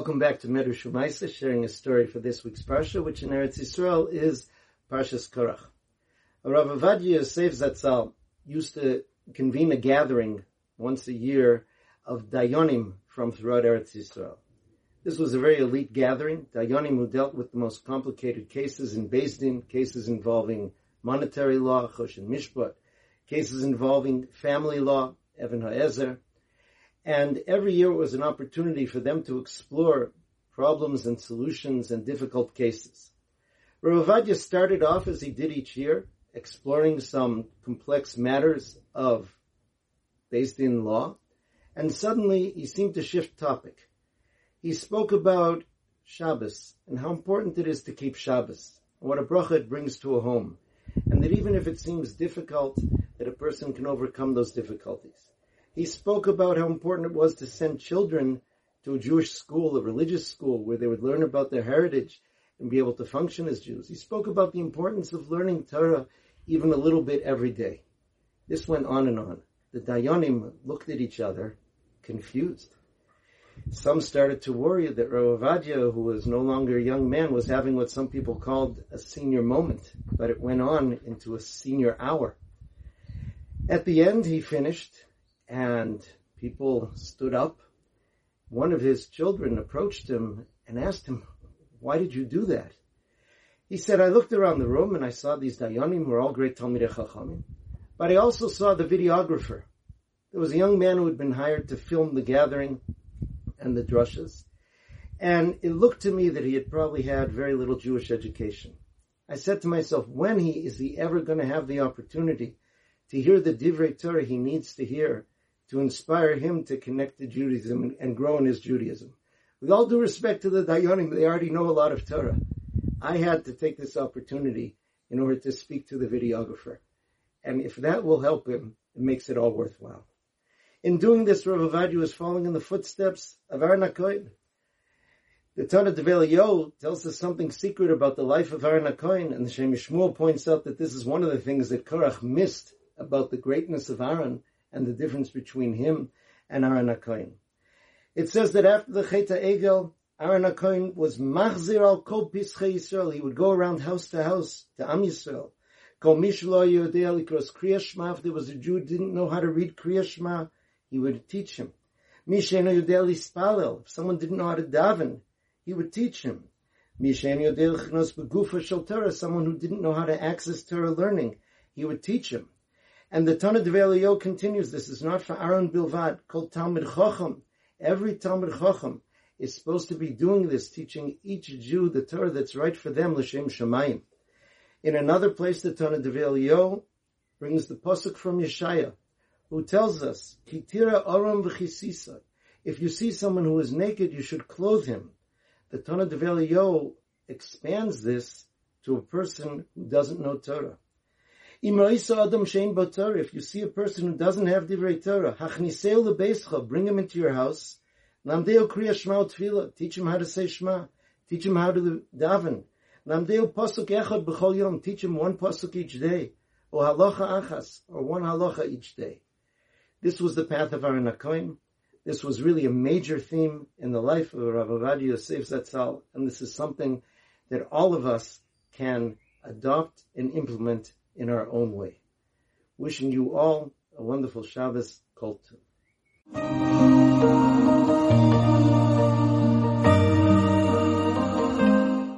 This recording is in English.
Welcome back to Medrash Umaisa, sharing a story for this week's Parsha, which in Eretz Yisrael is Parshas Korach. Rav Ovadia Yosef Zatzal used to convene a gathering once a year of Dayanim from throughout Eretz Yisrael. This was a very elite gathering. Dayanim who dealt with the most complicated cases in Din, cases involving monetary law, Choshen Mishpat, cases involving family law, Even HaEzer, and every year it was an opportunity for them to explore problems and solutions and difficult cases. Rav started off as he did each year, exploring some complex matters of Beis Din law, and suddenly he seemed to shift topic. He spoke about Shabbos and how important it is to keep Shabbos, and what a bracha it brings to a home, and that even if it seems difficult, that a person can overcome those difficulties. He spoke about how important it was to send children to a Jewish school, a religious school, where they would learn about their heritage and be able to function as Jews. He spoke about the importance of learning Torah even a little bit every day. This went on and on. The Dayanim looked at each other, confused. Some started to worry that Rav Ovadia, who was no longer a young man, was having what some people called a senior moment, but it went on into a senior hour. At the end, he finished and people stood up. One of his children approached him and asked him, why did you do that? He said, I looked around the room and I saw these Dayanim who were all great Talmidei Chachamim, but I also saw the videographer. There was a young man who had been hired to film the gathering and the drushes, and it looked to me that he had probably had very little Jewish education. I said to myself, when he is he ever going to have the opportunity to hear the divrei Torah he needs to hear to inspire him to connect to Judaism and grow in his Judaism. With all due respect to the Dayanim, they already know a lot of Torah. I had to take this opportunity in order to speak to the videographer. And if that will help him, it makes it all worthwhile. In doing this, Rav Ovadia was following in the footsteps of Aaron. The Tanna Devei Eliyahu tells us something secret about the life of Aaron and the Shem points out that this is one of the things that Korach missed about the greatness of Aaron, and the difference between him and Aaron HaKohen. It says that after the Cheta Egel, Aaron HaKohen was machzir al kol pischei Yisrael. He would go around house to house to Am Yisrael. Kol mishlo yodei likros Kriya Shema. If there was a Jew who didn't know how to read Kriya Shema, he would teach him. Misheno yodei lispalel. If someone didn't know how to daven, he would teach him. Misheno yodei lichnos begufa shel Torah. Someone who didn't know how to access Torah learning, he would teach him. And the Tanna Devei Eliyahu continues, this is not for Aaron Bilvad, called Talmid Chacham. Every Talmid Chacham is supposed to be doing this, teaching each Jew the Torah that's right for them, L'Shem Shemayim. In another place, the Tanna Devei Eliyahu brings the Pasuk from Yeshaya, who tells us, Kitira Aram V'chisisa. If you see someone who is naked, you should clothe him. The Tanna Devei Eliyahu expands this to a person who doesn't know Torah. If you see a person who doesn't have divrei Torah, bring him into your house. Teach him how to say Shema. Teach him how to daven. Teach him one pasuk each day. Or halacha achas, or one halacha each day. This was the path of Aaron HaKohen. This was really a major theme in the life of Rav Ovadia Yosef Zatzal, and this is something that all of us can adopt and implement in our own way. Wishing you all a wonderful Shabbos Kol